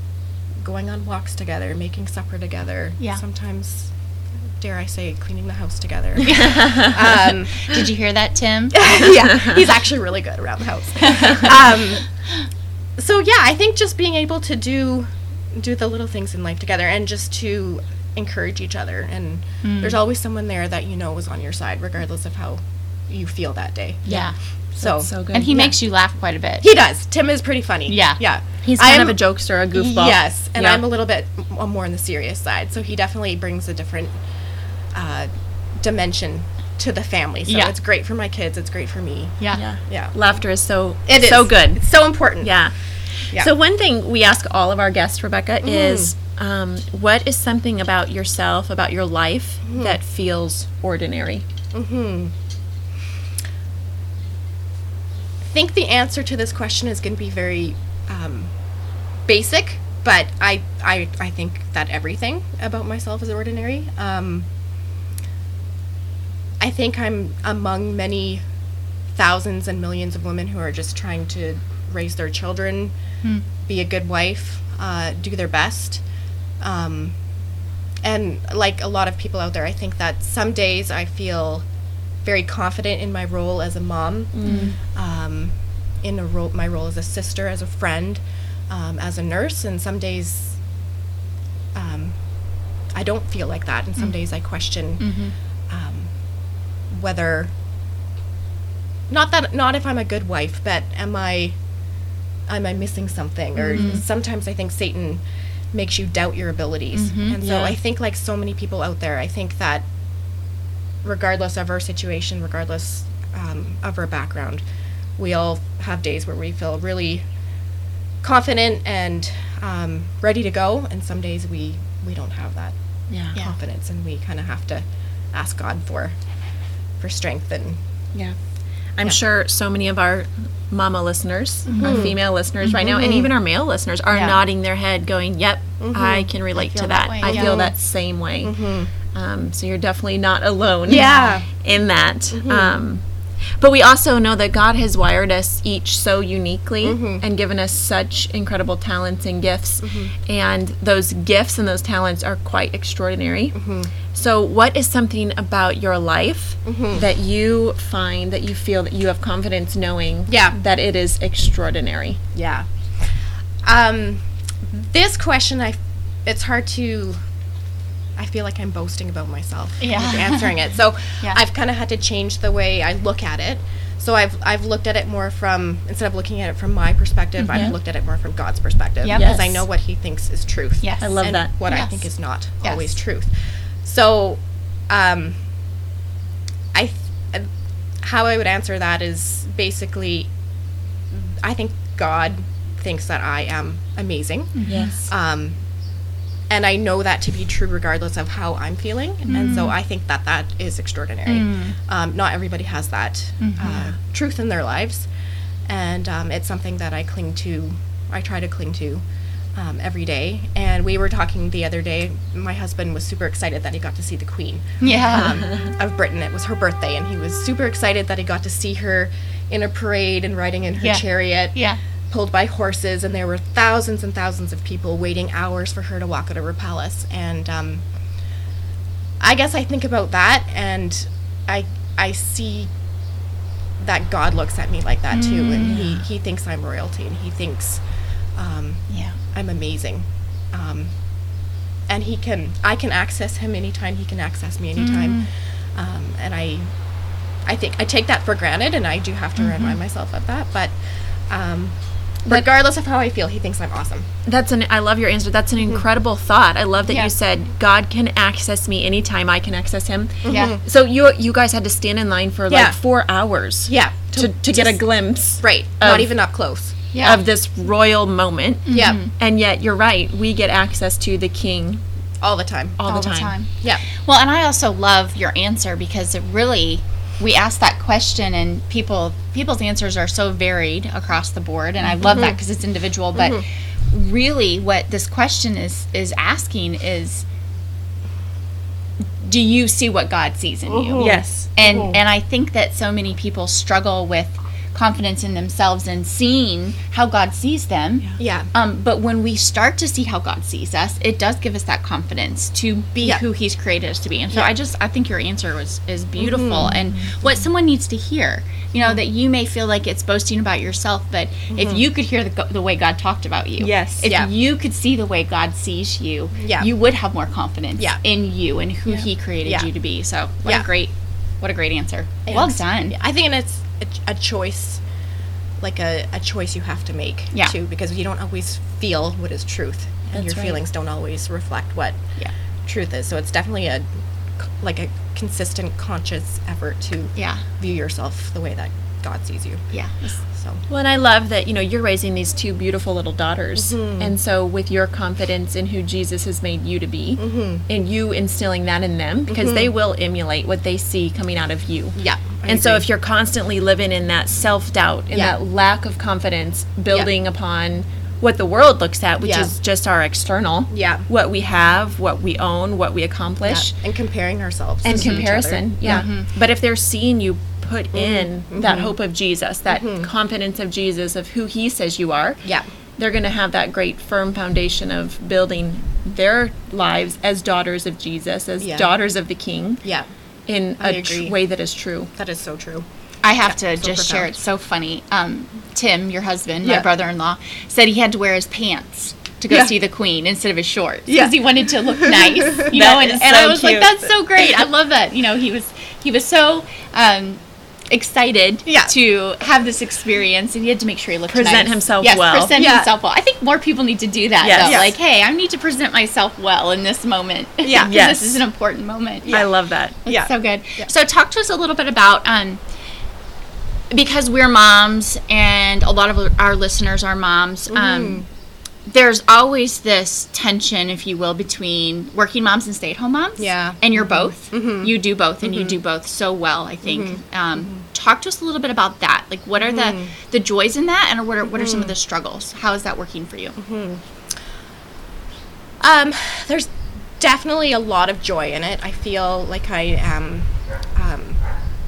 going on walks together, making supper together. Yeah. Sometimes, dare I say, cleaning the house together. um, Did you hear that, Tim? yeah, he's actually really good around the house. Um, so yeah, I think just being able to do do the little things in life together and just to encourage each other and there's always someone there that you know is on your side regardless of how you feel that day. Yeah. So, so good. And he makes you laugh quite a bit. he does. Tim is pretty funny. Yeah. Yeah. He's kind I'm- of a jokester, a goofball. Yes, and Yeah. I'm a little bit more on the serious side, so he definitely brings a different uh, dimension to the family. So Yeah. it's great for my kids. It's great for me. Yeah. Yeah. Yeah, Laughter is so it is so good. It's so important. Yeah. Yeah. So one thing we ask all of our guests, Rebecca, is um, what is something about yourself, about your life, that feels ordinary? Hmm. I think the answer to this question is going to be very um, basic, but I, I I think that everything about myself is ordinary. Um, I think I'm among many thousands and millions of women who are just trying to raise their children, be a good wife, uh, do their best. Um, and like a lot of people out there, I think that some days I feel very confident in my role as a mom, um, in a role, my role as a sister, as a friend, um, as a nurse, and some days um, I don't feel like that, and some days I question um, whether not that not if I'm a good wife, but am I am I missing something? Or sometimes I think Satan makes you doubt your abilities, and so Yeah. I think like so many people out there, I think that regardless of our situation, regardless um, of our background, we all have days where we feel really confident and um, ready to go, and some days we we don't have that Yeah. Yeah. confidence, and we kind of have to ask God for for strength and Yeah. I'm sure so many of our mama listeners, our mm-hmm. female listeners right now, and mm-hmm. even our male listeners are Yeah. nodding their head, going, Yep, mm-hmm. I can relate feel to that that. I yeah. feel that same way. Um, so you're definitely not alone Yeah. in that. Um, but we also know that God has wired us each so uniquely mm-hmm. and given us such incredible talents and gifts. Mm-hmm. And those gifts and those talents are quite extraordinary. Mm-hmm. So, what is something about your life that you find that you feel that you have confidence knowing Yeah. that it is extraordinary? Yeah. Um, this question, I, it's hard to. I feel like I'm boasting about myself. Yeah. with answering it. So Yeah. I've kind of had to change the way I look at it. So I've I've looked at it more from instead of looking at it from my perspective, Mm-hmm. I've looked at it more from God's perspective Yep. because I know what He thinks is truth. Yes. I love and that. What I think is not Yes. always truth. So, um, I th- how I would answer that is basically, I think God thinks that I am amazing. Yes. Um, and I know that to be true regardless of how I'm feeling. And so I think that that is extraordinary. Um, not everybody has that uh, truth in their lives. And um, it's something that I cling to, I try to cling to um, every day. And we were talking the other day, my husband was super excited that he got to see the Queen Yeah. um, of Britain. It was her birthday, and he was super excited that he got to see her in a parade and riding in her Yeah. chariot yeah. Pulled by horses, and there were thousands and thousands of people waiting hours for her to walk out of her palace. And um, I guess I think about that and I I see that God looks at me like that too and he he thinks I'm royalty and he thinks um, Yeah. I'm amazing. Um, and he can I can access him anytime he can access me anytime. Um, and I I think I take that for granted and I do have to remind myself of that. But um, regardless of how I feel, he thinks I'm awesome. That's an. I love your answer. That's an mm-hmm. incredible thought. I love that Yeah. you said God can access me anytime I can access Him. Mm-hmm. Yeah. So you you guys had to stand in line for Yeah. like four hours. Yeah. To, to get a glimpse Right. Not even up close. Yeah. of this royal moment. Mm-hmm. Yeah. And yet you're right. We get access to the King All the time. all, all the time. Yeah. Well, and I also love your answer because it really we ask that question and people people's answers are so varied across the board and I love that mm-hmm. because it's individual but mm-hmm. really what this question is is asking is do you see what God sees in you? Mm-hmm. Yes. and and I think that so many people struggle with confidence in themselves and seeing how God sees them. Yeah. Um, but when we start to see how God sees us, it does give us that confidence to be Yeah. who He's created us to be. And so I just I think your answer was is beautiful Mm-hmm. and what someone needs to hear. You know that you may feel like it's boasting about yourself, but if you could hear the, the way God talked about you, Yes. if Mm-hmm. Yeah. you could see the way God sees you, Yeah. you would have more confidence Yeah. in you and who He created Yeah. you to be. So what Yeah. a great, what a great answer. Well done. I think it's a, a choice, like a, a choice you have to make Yeah. too, because you don't always feel what is truth, and That's your right. feelings don't always reflect what Yeah. truth is. So it's definitely a like a consistent, conscious effort to Yeah. view yourself the way that God sees you. Yeah. So Well, and I love that you know you're raising these two beautiful little daughters, mm-hmm. and so with your confidence in who Jesus has made you to be, mm-hmm. and you instilling that in them, because they mm-hmm. will emulate what they see coming out of you. yeah, I and so if you're constantly living in that self doubt and Yeah. that lack of confidence, building upon what the world looks at, which Yeah. is just our external, Yeah. what we have, what we own, what we yeah, accomplish, and comparing ourselves and to each other. comparison. Yeah. But if they're seeing you put Mm-hmm. in that hope of Jesus, that confidence of Jesus, of who He says you are, Yeah. they're going to have that great firm foundation of building their lives as daughters of Jesus, as Yeah. daughters of the King, Yeah, in I a tr- way that is true. that is so true. I have Yeah, to so just share. It's so funny. Um, Tim, your husband, my brother-in-law, said he had to wear his pants to go Yeah. see the Queen instead of his shorts because Yeah. he wanted to look nice. You know, and, is and so I was like, "That's so great! I love that." You know, he was he was so. Um, excited Yeah. to have this experience and he had to make sure he looked Present nice. himself yes, well. present Yeah. himself well. I think more people need to do that Yes. though. Yes. Like, hey, I need to present myself well in this moment. yeah Yes. this is an important moment. I love that. Yeah. So good. Yeah. So talk to us a little bit about um because we're moms and a lot of our listeners are moms. Mm-hmm. Um there's always this tension, if you will, between working moms and stay-at-home moms. Yeah. And you're both. You do both, and you do both so well. I think. Um, Talk to us a little bit about that. Like, what are the the joys in that, and what are what are some of the struggles? How is that working for you? Um, there's definitely a lot of joy in it. I feel like I am um,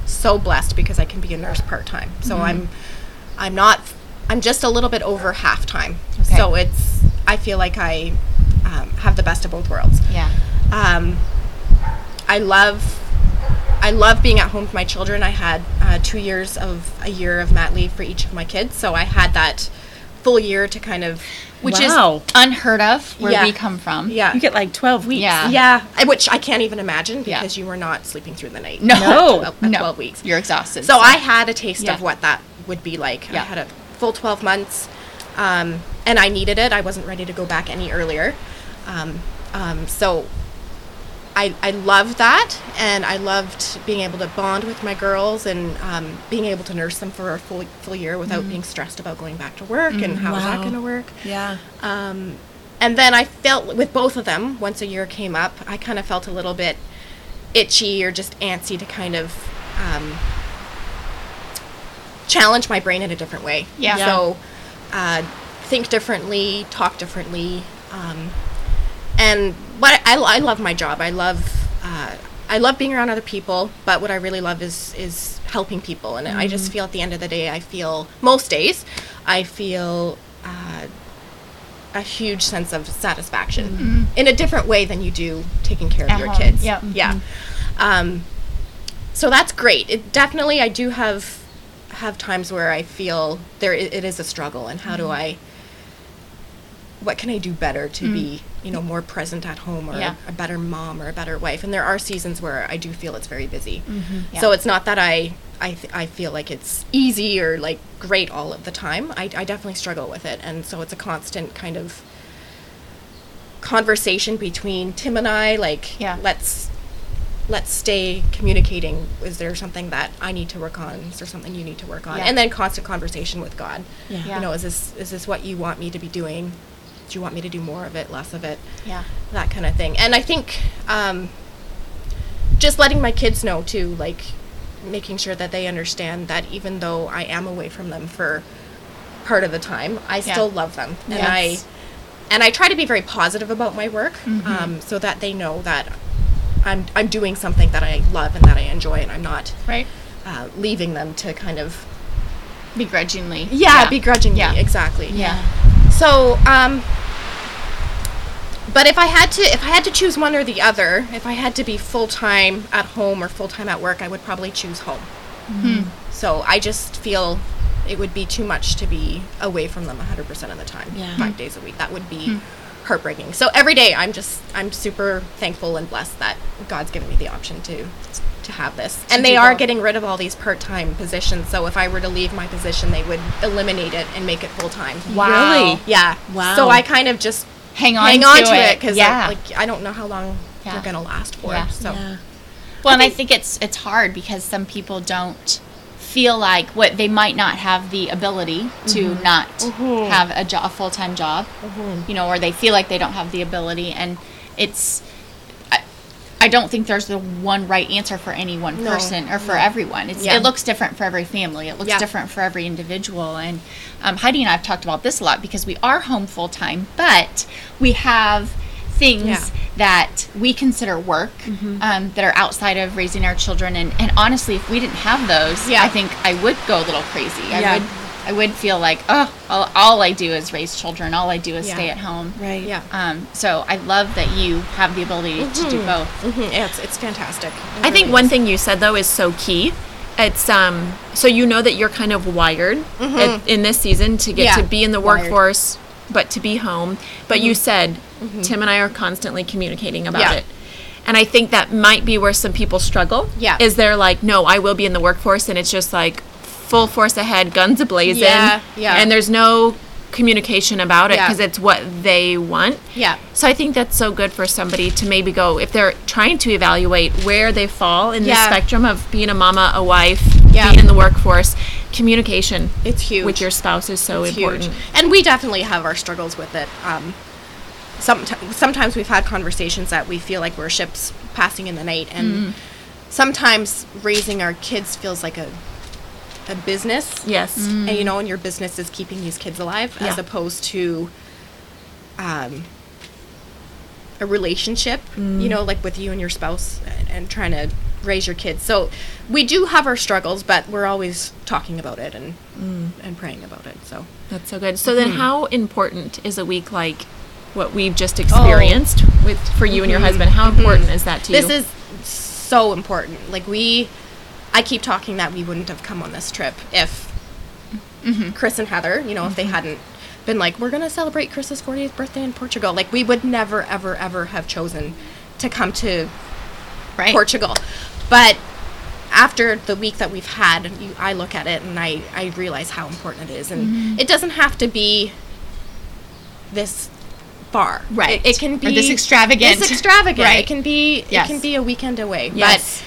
so blessed because I can be a nurse part time. So Mm-hmm. I'm I'm not I'm just a little bit over half time. Okay. So it's I feel like I um, have the best of both worlds. Yeah. Um, I love I love being at home with my children. I had uh, two years of a year of mat leave for each of my kids, so I had that full year to kind of Which Wow. is unheard of where Yeah. we come from. yeah You get like 12 weeks. Yeah. yeah, I- which I can't even imagine Yeah. because you were not sleeping through the night. No. at 12, no. 12 weeks. You're exhausted. So I had a taste Yeah. of what that would be like. Yeah. I had a full 12 months, um, and I needed it. I wasn't ready to go back any earlier. Um, um, so I, I loved that, and I loved being able to bond with my girls and um, being able to nurse them for a full, full year without being stressed about going back to work and how how is that going to work. Yeah. Um, and then I felt with both of them, once a year came up, I kind of felt a little bit itchy or just antsy to kind of um, challenge my brain in a different way. Yeah. Yeah. So uh, think differently, talk differently. Um, and what I, I love my job. I love uh, I love being around other people. But what I really love is is helping people. And I just feel at the end of the day, I feel most days, I feel. Uh, a huge sense of satisfaction in a different way than you do taking care of your home, kids. yep. Yeah. Um, so that's great. It definitely I do have have times where I feel there it is a struggle and how do mm-hmm. I what can I do better to be, mm. you know, more present at home or Yeah. a, a better mom or a better wife? And there are seasons where I do feel it's very busy. Mm-hmm. Yeah. So it's not that I I, th- I feel like it's easy or like great all of the time. I, I definitely struggle with it, and so it's a constant kind of conversation between Tim and I. Like, Yeah. let's let's stay communicating. Is there something that I need to work on? Is there something you need to work on? Yeah. And then constant conversation with God. Yeah. Yeah. You know, is this is this what you want me to be doing? Do you want me to do more of it, less of it? Yeah. that kind of thing. And I think um, just letting my kids know too, like making sure that they understand that even though I am away from them for part of the time, I Yeah. still love them, and I and I try to be very positive about my work, Mm-hmm. um, so that they know that I'm I'm doing something that I love and that I enjoy, and I'm not Right. uh, leaving them to kind of Begrudgingly. yeah, begrudgingly Yeah. exactly Yeah. so, um, but if I had to, if I had to choose one or the other, if I had to be full time at home or full time at work, I would probably choose home. Hmm. So I just feel it would be too much to be away from them 100% of the time, Yeah. five days a week. That would be heartbreaking. So every day, I'm just, I'm super thankful and blessed that God's given me the option to, to have this. And they are both. getting rid of all these part-time positions. So if I were to leave my position, they would eliminate it and make it full-time. Wow. Really? Yeah. Wow. So I kind of just Hang on hang to on to it. it because Yeah. like I don't know how long Yeah. they're gonna last for. Yeah. So Yeah. Well, and I think it's it's hard because some people don't feel like what they might not have the ability to mm-hmm. not mm-hmm. have a, jo- a full time job, mm-hmm. you know, or they feel like they don't have the ability, and it's. I, I don't think there's the one right answer for any one No, person or for everyone. It's, Yeah. It looks different for every family. It looks Yeah. different for every individual. And um, Heidi and I have talked about this a lot because we are home full time, but we have things Yeah. that we consider work um, that are outside of raising our children. And, and honestly, if we didn't have those, Yeah. I think I would go a little crazy. I Yeah. would. I would feel like, oh, all, all I do is raise children. All I do is Yeah. stay at home. Right. yeah. Um, so I love that you have the ability to do both. Mhm, yeah, it's, it's fantastic. It I think really one thing you said though is so key. It's um so you know that you're kind of wired at, in this season to get Mm-hmm. Yeah. to be in the Wired. workforce, but to be home. But you said Tim and I are constantly communicating about Mm-hmm. Yeah. it. And I think that might be where some people struggle. Yeah. Is they're like, no, I will be in the workforce, and it's just like full force ahead, guns ablazing. Yeah, yeah. And there's no communication about it Yeah. because it's what they want. Yeah. So I think that's so good for somebody to maybe go if they're trying to evaluate where they fall in the spectrum of being a mama, a wife, Yeah. being in the workforce. Communication It's huge. with your spouse is so It's important. huge. And we definitely have our struggles with it. Um, somet- sometimes we've had conversations that we feel like we're ships passing in the night, and Mm-hmm. sometimes raising our kids feels like a a business. Yes. and you know, and your business is keeping these kids alive as opposed to um, a relationship, Mm. you know, like with you and your spouse and, and trying to raise your kids. So we do have our struggles, but we're always talking about it and Mm. and praying about it. So That's so good. So then how important is a week like what we've Oh. just experienced with for you and your husband? How important is that to you? Mm-hmm. this is so important. Like we, I keep talking that we wouldn't have come on this trip if Chris and Heather, you know, if they hadn't been like, we're gonna celebrate Chris's 40th birthday in Portugal. Like we would never, ever, ever have chosen to come to Right. Portugal. But after the week that we've had, you, I look at it and I, I realize how important it is. And Mm-hmm. it doesn't have to be this far. Right. It, it can Or be this extravagant. This extravagant. Right. It can be. Yes. It can be a weekend away. Yes.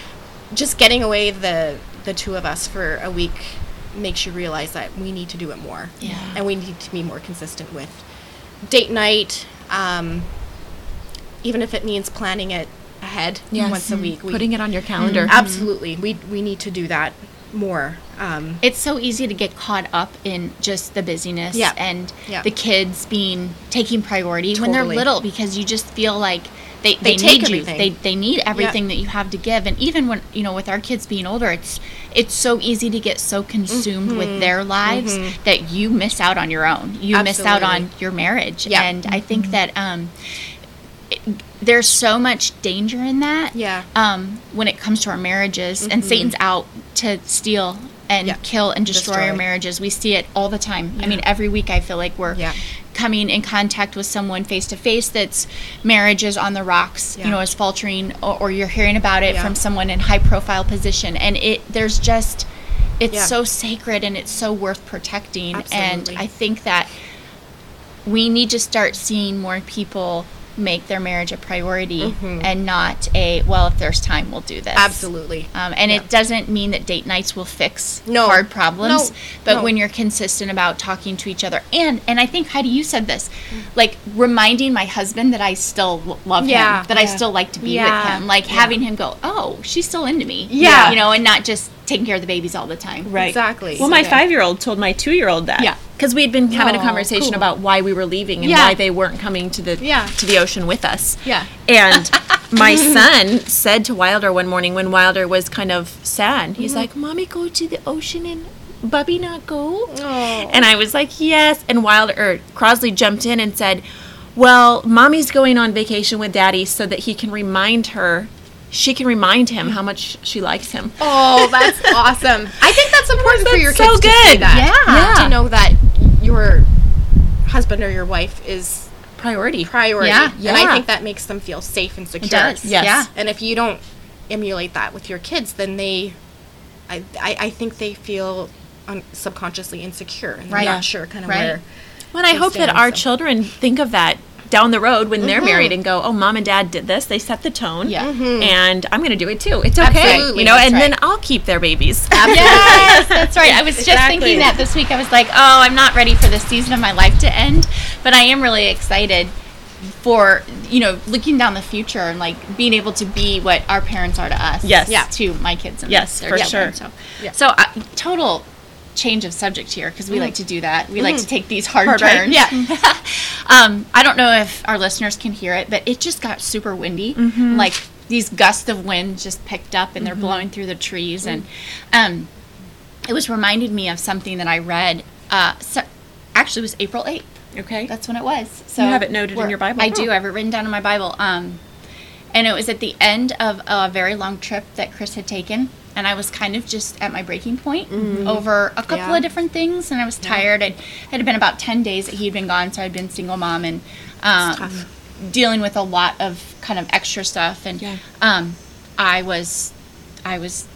But just getting away the the two of us for a week makes you realize that we need to do it more. Yeah. And we need to be more consistent with date night. Um, even if it means planning it ahead Yes. once a week. We, putting it on your calendar. Absolutely. We we need to do that more. Um, it's so easy to get caught up in just the busyness Yeah. and Yeah. the kids being taking priority when they're little because you just feel like they, they, take need you. everything. They they need everything that you have to give. And even when you know, with our kids being older, it's it's so easy to get so consumed Mm-hmm. with their lives that you miss out on your own. You miss out on your marriage. Yeah. And I think that um, it, there's so much danger in that. Yeah. Um, when it comes to our marriages, and Satan's out to steal and Yeah. kill and destroy, our marriages. We see it all the time. I mean, every week I feel like we're Yeah. coming in contact with someone face to face that's marriage is on the rocks, you know, is faltering, or, or you're hearing about it Yeah. from someone in high profile position, and it there's just it's Yeah. so sacred and it's so worth protecting, Absolutely. and I think that we need to start seeing more people make their marriage a priority and not a well if there's time we'll do this Mm-hmm. Absolutely. um, and Yeah. it doesn't mean that date nights will fix No. hard problems, No. but No. when you're consistent about talking to each other, and and I think Heidi, you said this, like reminding my husband that I still love Yeah. him, that I still like to be Yeah. with him, like having him go, oh, she's still into me, Yeah. you know, and not just taking care of the babies all the time, Right. Exactly. Well, my So- five year old told my two year old that. Yeah. Because we had been having a Oh, conversation cool. about why we were leaving and Yeah. why they weren't coming to the Yeah. to the ocean with us. Yeah. And my son said to Wilder one morning when Wilder was kind of sad, he's mm-hmm. like, "Mommy, go to the ocean and Bubby not go." Oh. And I was like, "Yes." And Wilder or Crosley jumped in and said, "Well, Mommy's going on vacation with Daddy so that he can remind her." She can remind him how much she likes him. Oh, that's awesome. I think that's important for your That's kids so to see good. that. Yeah. To know that your husband or your wife is Priority. priority. Yeah. yeah. And I think that makes them feel safe and secure. It does, Yes. yeah. And if you don't emulate that with your kids, then they, I, I, I think they feel un- subconsciously insecure and Right. not sure kind of Right. where. Well, and I they hope that our so. children think of that down the road when they're married and go, "Oh, mom and dad did this. They set the tone, Yeah. and I'm going to do it too. It's okay, Absolutely, you know." that's And then. I'll keep their babies. Yes, that's right. I was just Exactly. thinking that this week. I was like, oh, I'm not ready for this season of my life to end, but I am really excited for you know looking down the future and like being able to be what our parents are to us. Yes. yeah, to my kids. And Yes, their for children. sure. So, yeah. so uh, total change of subject here because we like to do that. We like to take these hard, Hard right. turns. Yeah. um, I don't know if our listeners can hear it, but it just got super windy. Like these gusts of wind just picked up and they're blowing through the trees, and um, it was reminded me of something that I read. Uh, so, actually, it was April eighth. Okay. That's when it was. So You have it noted in your Bible? I do. I have it written down in my Bible. Um, and it was at the end of a very long trip that Chris had taken, and I was kind of just at my breaking point over a couple Yeah. of different things, and I was tired. And it had been about ten days that he'd been gone, so I'd been single mom and um, dealing with a lot of kind of extra stuff. And Yeah. um, I was, I was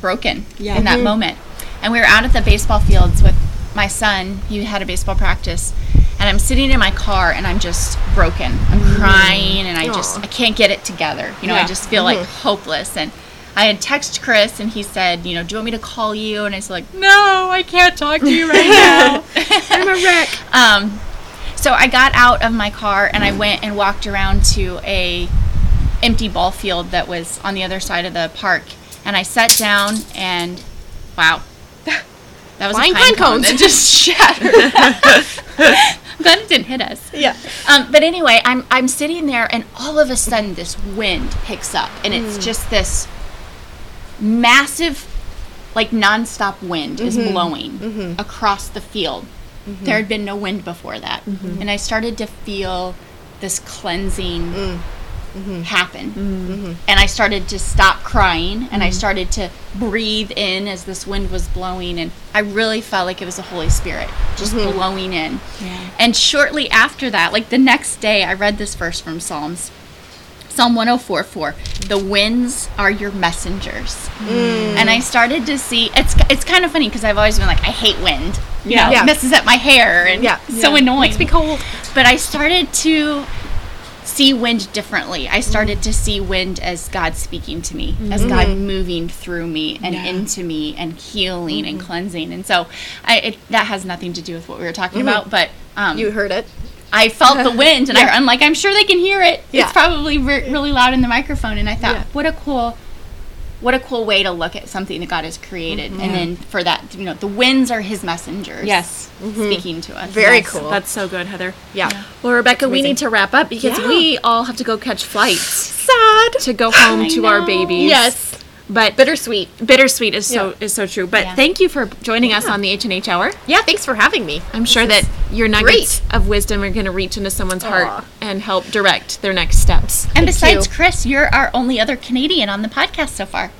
broken Yeah. in that moment. And we were out at the baseball fields with my son. He had a baseball practice. And I'm sitting in my car and I'm just broken. I'm crying and I just I can't get it together. You know, I just feel like hopeless and I had texted Chris and he said, you know, do you want me to call you? And I was like, no, I can't talk to you right now. I'm a wreck. Um, so I got out of my car and I went and walked around to a empty ball field that was on the other side of the park, and I sat down and wow, that was Flying a pine, pine cone cones. that just shattered. Glad it didn't hit us. Yeah. Um, but anyway, I'm I'm sitting there, and all of a sudden, this wind picks up, and it's just this massive, like nonstop wind is mm-hmm. blowing mm-hmm. across the field. Mm-hmm. There had been no wind before that, and I started to feel this cleansing mm. happen, and I started to stop crying, and I started to breathe in as this wind was blowing, and I really felt like it was the Holy Spirit just blowing in. And shortly after that, like the next day, I read this verse from Psalms. Psalm 104 The winds are your messengers. Mm. And I started to see it's it's kind of funny because I've always been like I hate wind. You Yeah. know, Yeah. it messes up my hair and Yeah. so annoying. Makes me cold. But I started to see wind differently. I started to see wind as God speaking to me, as mm-hmm. God moving through me and into me and healing and mm-hmm. cleansing. And so I it, that has nothing to do with what we were talking mm-hmm. about, but um, You heard it. I felt the wind, and I, I'm like, I'm sure they can hear it. Yeah. It's probably re- really loud in the microphone. And I thought, Yeah. what a cool what a cool way to look at something that God has created, mm-hmm. and then for that, you know, the winds are His messengers. Yes. Mm-hmm. speaking to us. Very Yes, cool. That's so good, Heather. yeah. Well, Rebecca, we need to wrap up because Yeah. we all have to go catch flights Sad. to go home I to our babies. Yes. But Bittersweet. bittersweet is so is so true. But Yeah. thank you for joining us on the H and H Hour. Yeah, thanks for having me. I'm sure that your nuggets of wisdom are going to reach into someone's heart and help direct their next steps. And besides you. Chris, you're our only other Canadian on the podcast so far.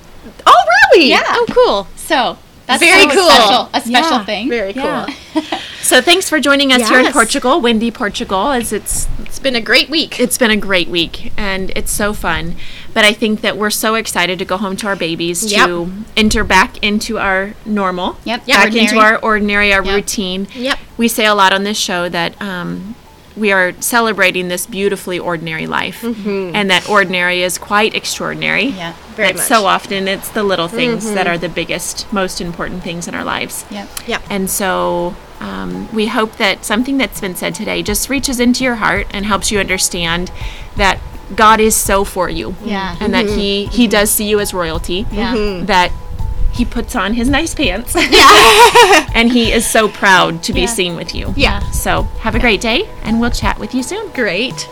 Oh, really? Yeah. Oh, cool. So that's Very so cool. Special, a special Yeah. thing. Very cool. Yeah. So thanks for joining us here in Portugal, windy Portugal. As it's It's been a great week. it's been a great week and it's so fun. But I think that we're so excited to go home to our babies Yep. to enter back into our normal, Yep. back into our ordinary, our Yep. routine. Yep. We say a lot on this show that um, we are celebrating this beautifully ordinary life, and that ordinary is quite extraordinary. Yeah. Very That much. So often, it's the little things that are the biggest, most important things in our lives. Yep. Yep. And so um, we hope that something that's been said today just reaches into your heart and helps you understand that God is so for you. Yeah. And that mm-hmm. he he mm-hmm. does see you as royalty. Yeah. Mm-hmm. That he puts on his nice pants. and he is so proud to be Yeah. seen with you. Yeah. So have a great day and we'll chat with you soon. Great.